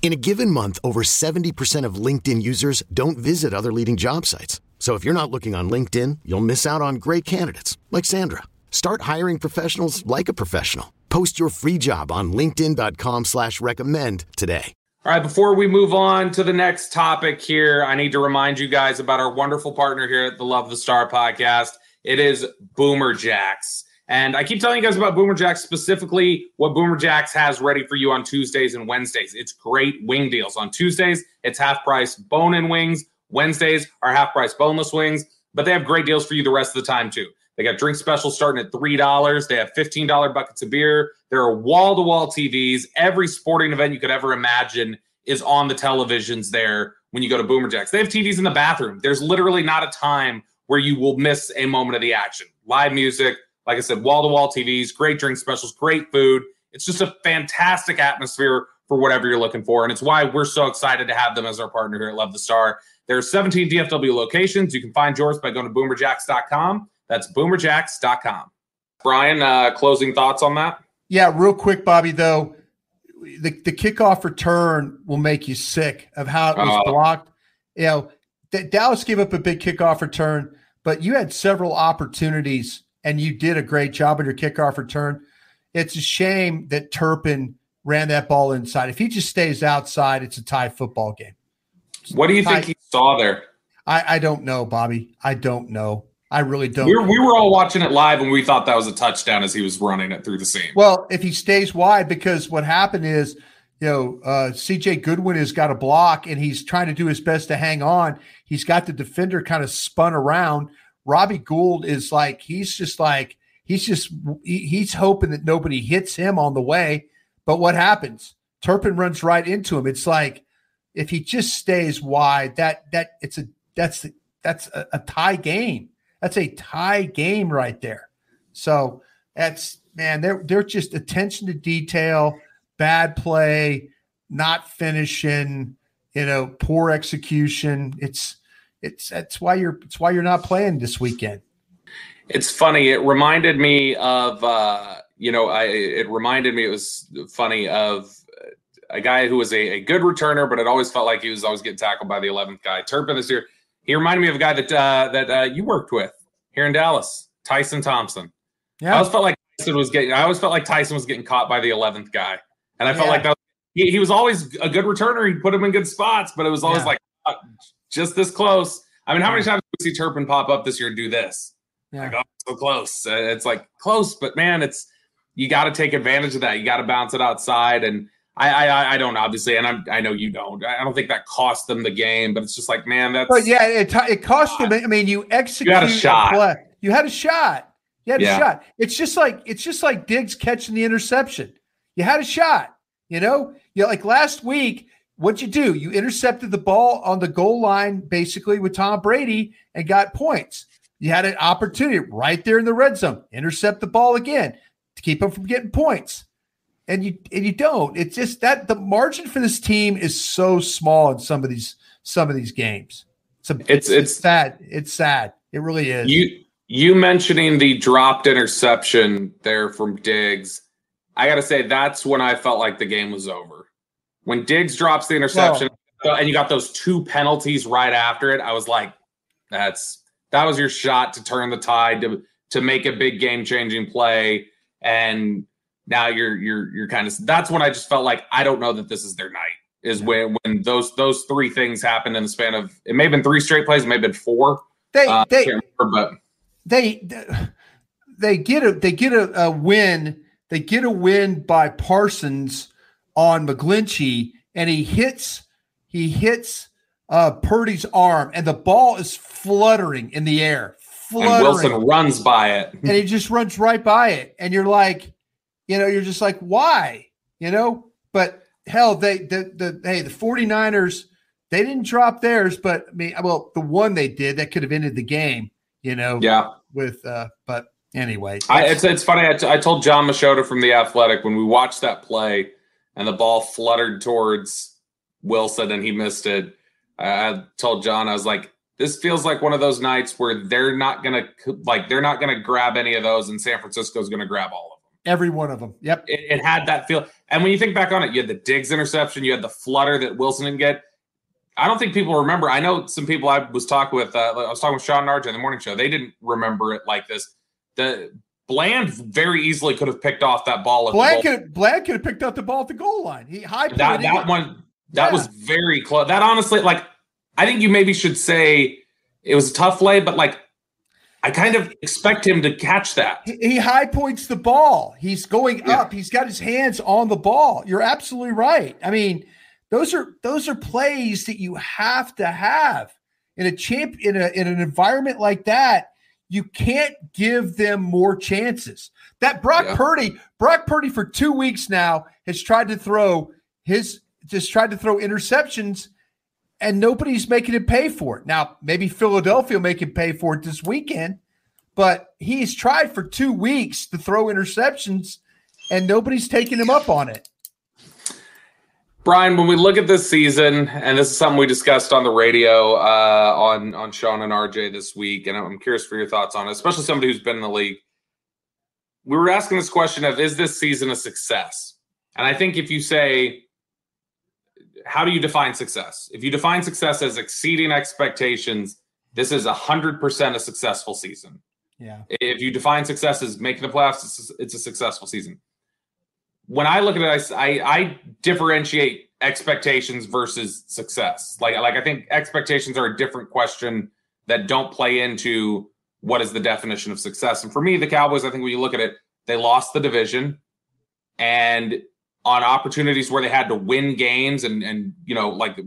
In a given month, over 70% of LinkedIn users don't visit other leading job sites. So if you're not looking on LinkedIn, you'll miss out on great candidates like Sandra. Start hiring professionals like a professional. Post your free job on LinkedIn.com slash recommend today. All right, before we move on to the next topic here, I need to remind you guys about our wonderful partner here at the Love the Star podcast. It is Boomer Jacks. And I keep telling you guys about Boomer Jacks, specifically what Boomer Jacks has ready for you on Tuesdays and Wednesdays. It's great wing deals. On Tuesdays, it's half price bone in wings. Wednesdays are half price boneless wings, but they have great deals for you the rest of the time, too. They got drink specials starting at $3. They have $15 buckets of beer. There are wall to wall TVs. Every sporting event you could ever imagine is on the televisions there when you go to Boomer Jacks. They have TVs in the bathroom. There's literally not a time where you will miss a moment of the action. Live music, like I said, wall to wall TVs, great drink specials, great food. It's just a fantastic atmosphere for whatever you're looking for. And it's why we're so excited to have them as our partner here at Love the Star. There are 17 DFW locations. You can find yours by going to boomerjacks.com. That's boomerjacks.com. Brian, uh, closing thoughts on that? Yeah, real quick, Bobby, though. The, the kickoff return will make you sick of how it was Oh. blocked. You know, D- Dallas gave up a big kickoff return, but you had several opportunities and you did a great job on your kickoff return. It's a shame that Turpin ran that ball inside. If he just stays outside, it's a tie football game. What do you think he saw there? I, I don't know, Bobby. I don't know. I really don't. We were, we were all watching it live and we thought that was a touchdown as he was running it through the seam. Well, if he stays wide, because what happened is, you know, uh, CJ Goodwin has got a block and he's trying to do his best to hang on. He's got the defender kind of spun around. Robbie Gould is like, he's just like, he's just, he- he's hoping that nobody hits him on the way. But what happens? Turpin runs right into him. It's like, if he just stays wide, that, that, it's a, that's, that's a, a tie game. That's a tie game right there. So that's man, they're they're just attention to detail, bad play, not finishing, you know, poor execution. It's it's that's why you're it's why you're not playing this weekend. It's funny. It reminded me of, uh, you know, I it reminded me. It was funny of a guy who was a, a good returner, but it always felt like he was always getting tackled by the eleventh guy. Turpin this year, he reminded me of a guy that uh, that uh, you worked with here in Dallas, Tyson Thompson. Yeah, I always felt like Tyson was getting. I always felt like Tyson was getting caught by the eleventh guy, and I felt Yeah. like that. He, he was always a good returner. He put him in good spots, but it was always Yeah. like just this close. I mean, how many times do we see Turpin pop up this year and do this? Yeah. Like, oh, so close. Uh, It's like close, but man, it's you got to take advantage of that. You got to bounce it outside, and I, I, I- don't obviously, and I'm, I know you don't. I don't think that cost them the game, but it's just like, man, that's But yeah, it, it cost them. I mean, you execute You had a shot. play. You had a shot. You had Yeah. a shot. It's just like it's just like Diggs catching the interception. You had a shot. You know, you like last week. What'd you do? You intercepted the ball on the goal line, basically with Tom Brady, and got points. You had an opportunity right there in the red zone. Intercept the ball again to keep them from getting points, and you and you don't. It's just that the margin for this team is so small in some of these some of these games. It's a, It's- it's- sad. It's sad. It really is. you you mentioning the dropped interception there from Diggs. I got to say that's when I felt like the game was over. When Diggs drops the interception and you got those two penalties right after it, I was like, that's that was your shot to turn the tide to to make a big game changing play. And now you're you're you're kind of that's when I just felt like I don't know that this is their night is when when those those three things happened in the span of it may have been three straight plays, it may have been four. they Uh, they can't remember, but they they get a they get a, a win they get a win by Parsons on McGlinchey, and he hits he hits uh, Purdy's arm, and the ball is fluttering in the air. Fluttering. And Wilson runs by it, and he just runs right by it, and you're like, you know, you're just like, why, you know? But hell, they the the hey the 49ers they didn't drop theirs, but I mean, well, the one they did that could have ended the game, you know. Yeah. With uh, but anyway, I, it's it's funny. I, t- I told Jon Machota from the Athletic when we watched that play and the ball fluttered towards Wilson and he missed it. I told Jon I was like, this feels like one of those nights where they're not gonna like they're not gonna grab any of those, and San Francisco's gonna grab all of them. Every one of them. Yep. It, it had that feel. And when you think back on it, you had the Diggs interception, you had the flutter that Wilson didn't get. I don't think people remember. I know some people I was talking with. Uh, I was talking with Shan RJ in the morning show. They didn't remember it like this. The Bland very easily could have picked off that ball. Bland could Bland could have picked up the ball at the goal line. He high that, that one. That yeah. was very close. That honestly, like, I think you maybe should say it was a tough lay, but like, I kind of expect him to catch that. He, he high points the ball. He's going yeah. up. He's got his hands on the ball. You're absolutely right. I mean those are those are plays that you have to have in a champ in a in an environment like that. You can't give them more chances. That Brock yeah. Purdy, Brock Purdy for two weeks now has tried to throw his just tried to throw interceptions and nobody's making him pay for it. Now, maybe Philadelphia will make him pay for it this weekend, but he's tried for two weeks to throw interceptions and nobody's taking him up on it. Brian, when we look at this season, and this is something we discussed on the radio uh, on on Shan and RJ this week, and I'm curious for your thoughts on it, especially somebody who's been in the league. We were asking this question of is this season a success? And I think if you say, how do you define success? If you define success as exceeding expectations, this is 100% a successful season. Yeah. If you define success as making the playoffs, it's a successful season when I look at it, I, I, differentiate expectations versus success. Like like I think expectations are a different question that don't play into what is the definition of success. And for me, the Cowboys, I think when you look at it, they lost the division, and on opportunities where they had to win games, and and you know like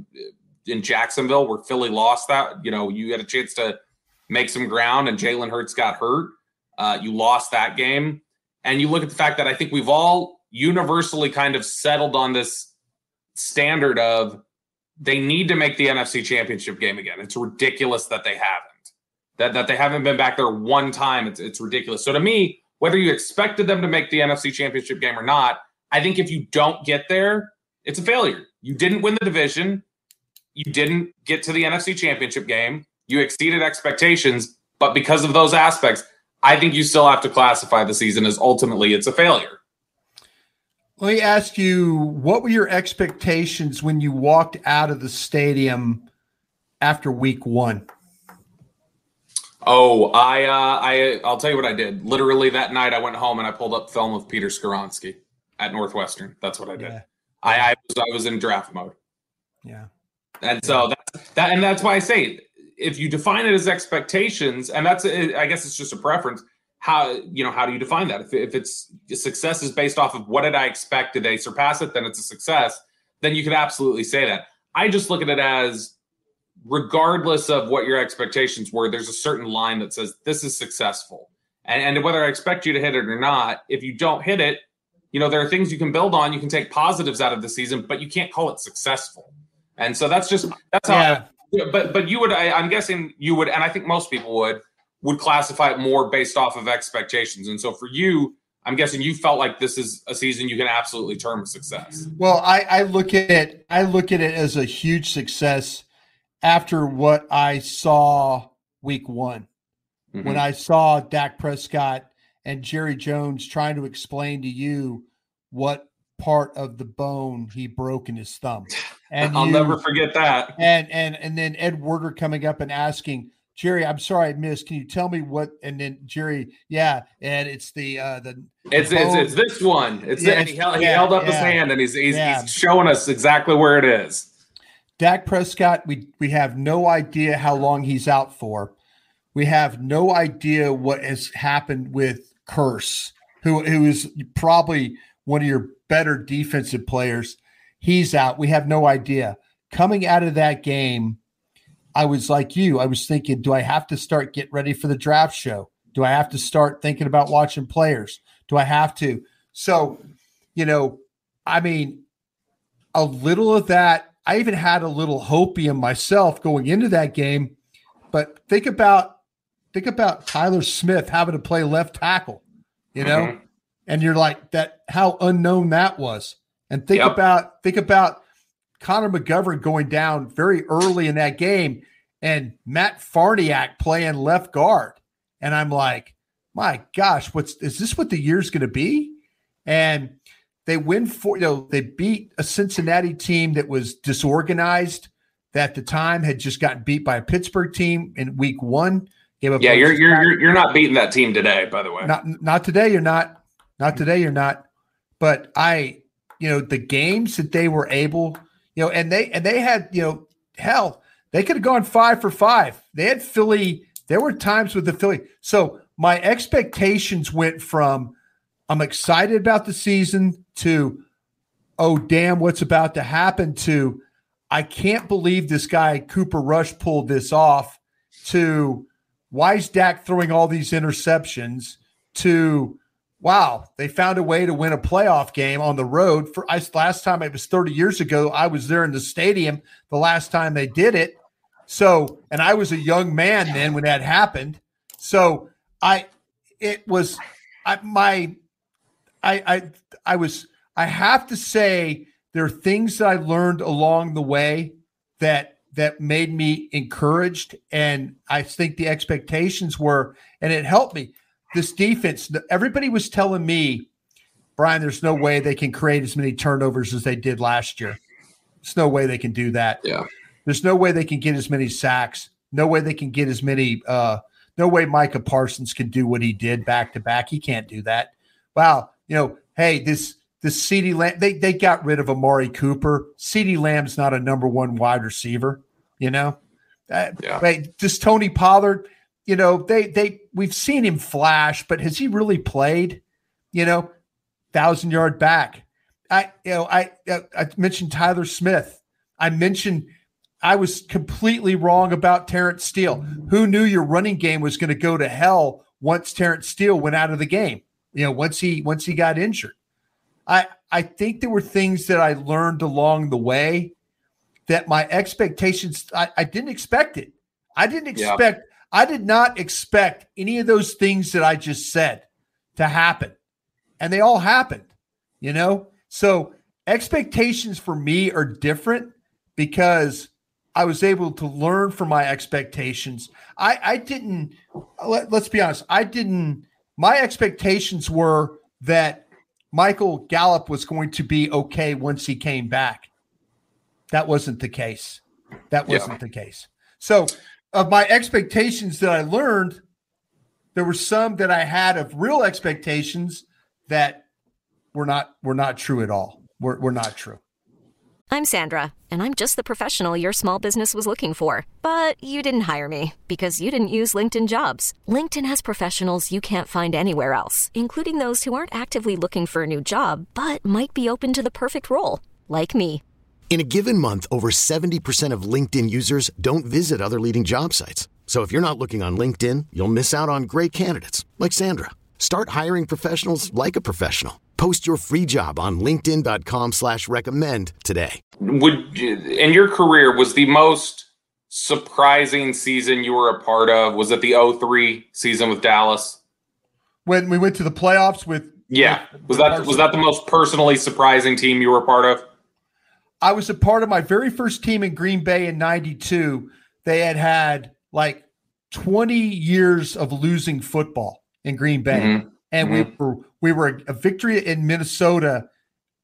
in Jacksonville where Philly lost that, you know you had a chance to make some ground, and Jalen Hurts got hurt. Uh, you lost that game, and you look at the fact that I think we've all universally kind of settled on this standard of they need to make the NFC championship game again. It's ridiculous that they haven't. That that they haven't been back there one time. It's it's ridiculous. So to me, whether you expected them to make the NFC championship game or not, I think if you don't get there, it's a failure. You didn't win the division. You didn't get to the NFC championship game. You exceeded expectations, but because of those aspects, I think you still have to classify the season as ultimately it's a failure. Let me ask you, what were your expectations when you walked out of the stadium after week one? Oh, I, uh, I, I'll tell you what I did. Literally that night, I went home and I pulled up film of Peter Skoronski at Northwestern. That's what I did. Yeah. I, I was, I was in draft mode. Yeah. And so that's that, and that's why I say if you define it as expectations, and that's, I guess it's just a preference how you know how do you define that? If, if it's success is based off of what did i expect did they surpass it then it's a success then you could absolutely say that. I just look at it as regardless of what your expectations were there's a certain line that says this is successful. And, and whether i expect you to hit it or not if you don't hit it you know there are things you can build on. You can take positives out of the season but you can't call it successful. And so that's just that's how yeah. but but you would I, i'm guessing you would and i think most people would would classify it more based off of expectations. And so for you, I'm guessing you felt like this is a season you can absolutely term a success. Well, I, I look at it, I look at it as a huge success after what I saw week one. Mm-hmm. When I saw Dak Prescott and Jerry Jones trying to explain to you what part of the bone he broke in his thumb. And I'll you, never forget that. And and and then Ed Werder coming up and asking, Jerry, I'm sorry I missed. Can you tell me what? And then Jerry, yeah, and it's the uh the it's it's, it's, this one. It's, yeah, he, held, he held up yeah, his hand and he's he's, he's showing us exactly where it is. Dak Prescott, we we have no idea how long he's out for. We have no idea what has happened with Kearse, who who is probably one of your better defensive players. He's out. We have no idea. Coming out of that game, I was like you. I was thinking, do I have to start get ready for the draft show? Do I have to start thinking about watching players? Do I have to? So, you know, I mean, a little of that. I even had a little hopium myself going into that game. But think about think about Tyler Smith having to play left tackle, you know, mm-hmm. and you're like that how unknown that was. And think yep. about think about Connor McGovern going down very early in that game and Matt Farniok playing left guard. And I'm like, my gosh, what's is this what the year's going to be? And they win for you know they beat a Cincinnati team that was disorganized that at the time had just gotten beat by a Pittsburgh team in week one. yeah, you're you're you're not beating that team today, by the way. Not not today. You're not. Not today. You're not. But I, you know, the games that they were able, you know, and they and they had, you know, hell, they could have gone five for five. They had Philly. There were times with the Philly. So my expectations went from I'm excited about the season to oh damn, what's about to happen to I can't believe this guy Cooper Rush pulled this off to why is Dak throwing all these interceptions to wow, they found a way to win a playoff game on the road. For I, last time it was 30 years ago, I was there in the stadium the last time they did it. So, and I was a young man then when that happened. So I, it was, I, my, I, I, I was, I have to say there are things that I learned along the way that, that made me encouraged. And I think the expectations were, and it helped me. This defense, everybody was telling me, Brian, there's no way they can create as many turnovers as they did last year. There's no way they can do that. Yeah. There's no way they can get as many sacks. No way they can get as many. Uh, no way Micah Parsons can do what he did back to back. He can't do that. Wow. You know, hey, this this CeeDee Lamb, they they got rid of Amari Cooper. CeeDee Lamb's not a number one wide receiver. You know, uh, yeah. Wait, this Tony Pollard. You know, they they we've seen him flash, but has he really played? You know, thousand yard back. I you know I uh, I mentioned Tyler Smith. I mentioned I was completely wrong about Terence Steele. Who knew your running game was going to go to hell once Terence Steele went out of the game? You know, once he once he got injured. I I think there were things that I learned along the way that my expectations I, I didn't expect it. I didn't expect yeah. I did not expect any of those things that I just said to happen. And they all happened, you know? So expectations for me are different because I was able to learn from my expectations. I, I didn't, let, let's be honest, I didn't, my expectations were that Michael Gallup was going to be okay once he came back. That wasn't the case. That wasn't yeah. the case. So, of my expectations that I learned, there were some that I had of real expectations that were not were not true at all. Were, were not true. I'm Sandra, and I'm just the professional your small business was looking for. But you didn't hire me because you didn't use LinkedIn jobs. LinkedIn has professionals you can't find anywhere else, including those who aren't actively looking for a new job but might be open to the perfect role, like me. In a given month, over 70% of LinkedIn users don't visit other leading job sites. So if you're not looking on LinkedIn, you'll miss out on great candidates like Sandra. Start hiring professionals like a professional. Post your free job on LinkedIn.com slash recommend today. Would in your career was the most surprising season you were a part of? Was it the 03 season with Dallas? When we went to the playoffs with Yeah. With, was that was that the most personally surprising team you were a part of? I was a part of my very first team in Green Bay in 92. They had had like 20 years of losing football in Green Bay. Mm-hmm and mm-hmm. we were we were a victory in Minnesota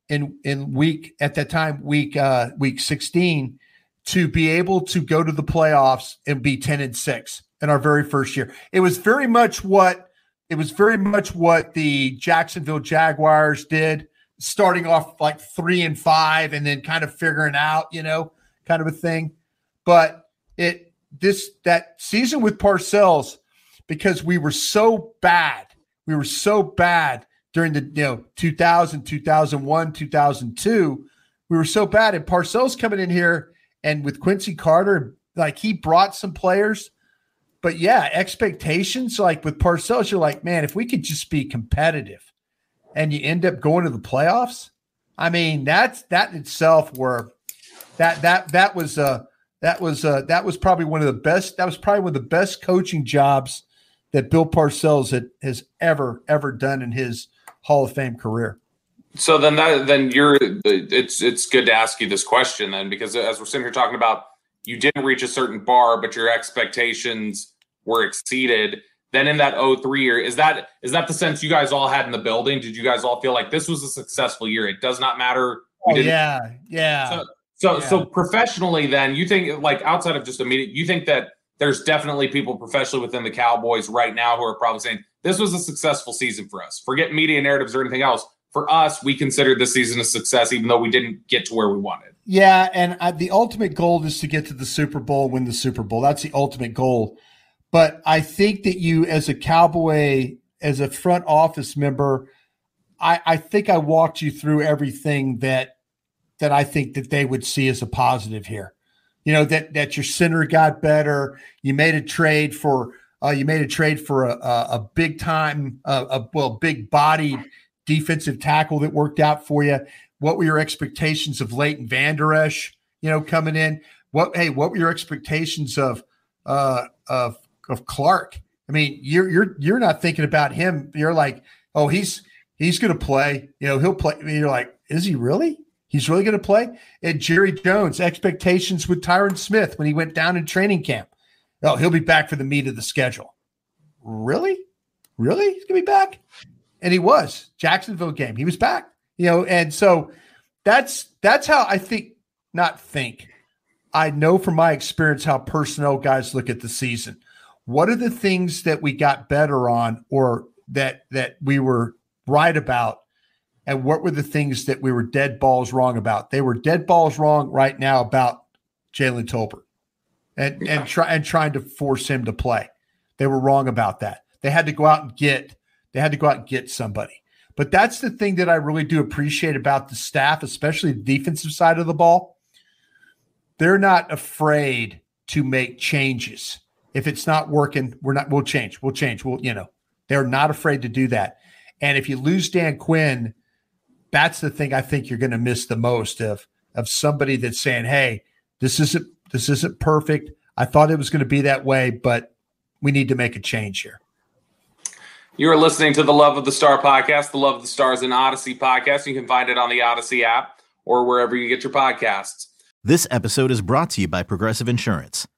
in in week at that time week uh week 16 to be able to go to the playoffs and be 10 and 6 in our very first year. It was very much what it was very much what the Jacksonville Jaguars did starting off like 3 and 5 and then kind of figuring out, you know, kind of a thing. But it this that season with Parcells because we were so bad we were so bad during the you know 2000, 2001, 2002, we were so bad. And Parcells coming in here and with Quincy Carter, like he brought some players. But yeah, expectations like with Parcells, you're like, man, if we could just be competitive and you end up going to the playoffs, I mean, that's that itself were that that that was uh that was uh that was probably one of the best that was probably one of the best coaching jobs that Bill Parcells had, has ever ever done in his Hall of Fame career. So then that then you're it's it's good to ask you this question then because as we're sitting here talking about you didn't reach a certain bar but your expectations were exceeded then in that 03 year is that is that the sense you guys all had in the building did you guys all feel like this was a successful year it does not matter oh, yeah yeah so so, yeah. so professionally then you think like outside of just immediate you think that there's definitely people professionally within the cowboys right now who are probably saying this was a successful season for us forget media narratives or anything else for us, we considered this season a success, even though we didn't get to where we wanted. Yeah, and uh, the ultimate goal is to get to the Super Bowl, win the Super Bowl. That's the ultimate goal. But I think that you, as a Cowboy, as a front office member, I, I think I walked you through everything that that I think that they would see as a positive here. You know that that your center got better. You made a trade for uh, you made a trade for a, a, a big time, uh, a well, big bodied defensive tackle that worked out for you? What were your expectations of Leighton Vander Esch, you know, coming in? What hey, what were your expectations of uh of of Clark? I mean, you're you're you're not thinking about him. You're like, oh, he's he's going to play. You know, he'll play. I mean, you're like, is he really? He's really going to play. And Jerry Jones, expectations with Tyron Smith when he went down in training camp. Oh, he'll be back for the meat of the schedule. Really? Really? He's going to be back? and he was Jacksonville game. He was back, you know, and so that's that's how I think. Not think. I know from my experience how personnel guys look at the season. What are the things that we got better on, or that that we were right about, and what were the things that we were dead balls wrong about? They were dead balls wrong right now about Jalen Tolbert, and yeah. and try and trying to force him to play. They were wrong about that. They had to go out and get they had to go out and get somebody. But that's the thing that I really do appreciate about the staff, especially the defensive side of the ball. They're not afraid to make changes. If it's not working, we're not, we'll change. We'll change. We'll, you know, they're not afraid to do that. And if you lose Dan Quinn, that's the thing I think you're going to miss the most of of somebody that's saying, "Hey, this isn't this isn't perfect. I thought it was going to be that way, but we need to make a change here." You are listening to the Love of the Star podcast, the Love of the Stars and Audacy podcast. You can find it on the Audacy app or wherever you get your podcasts. This episode is brought to you by Progressive Insurance.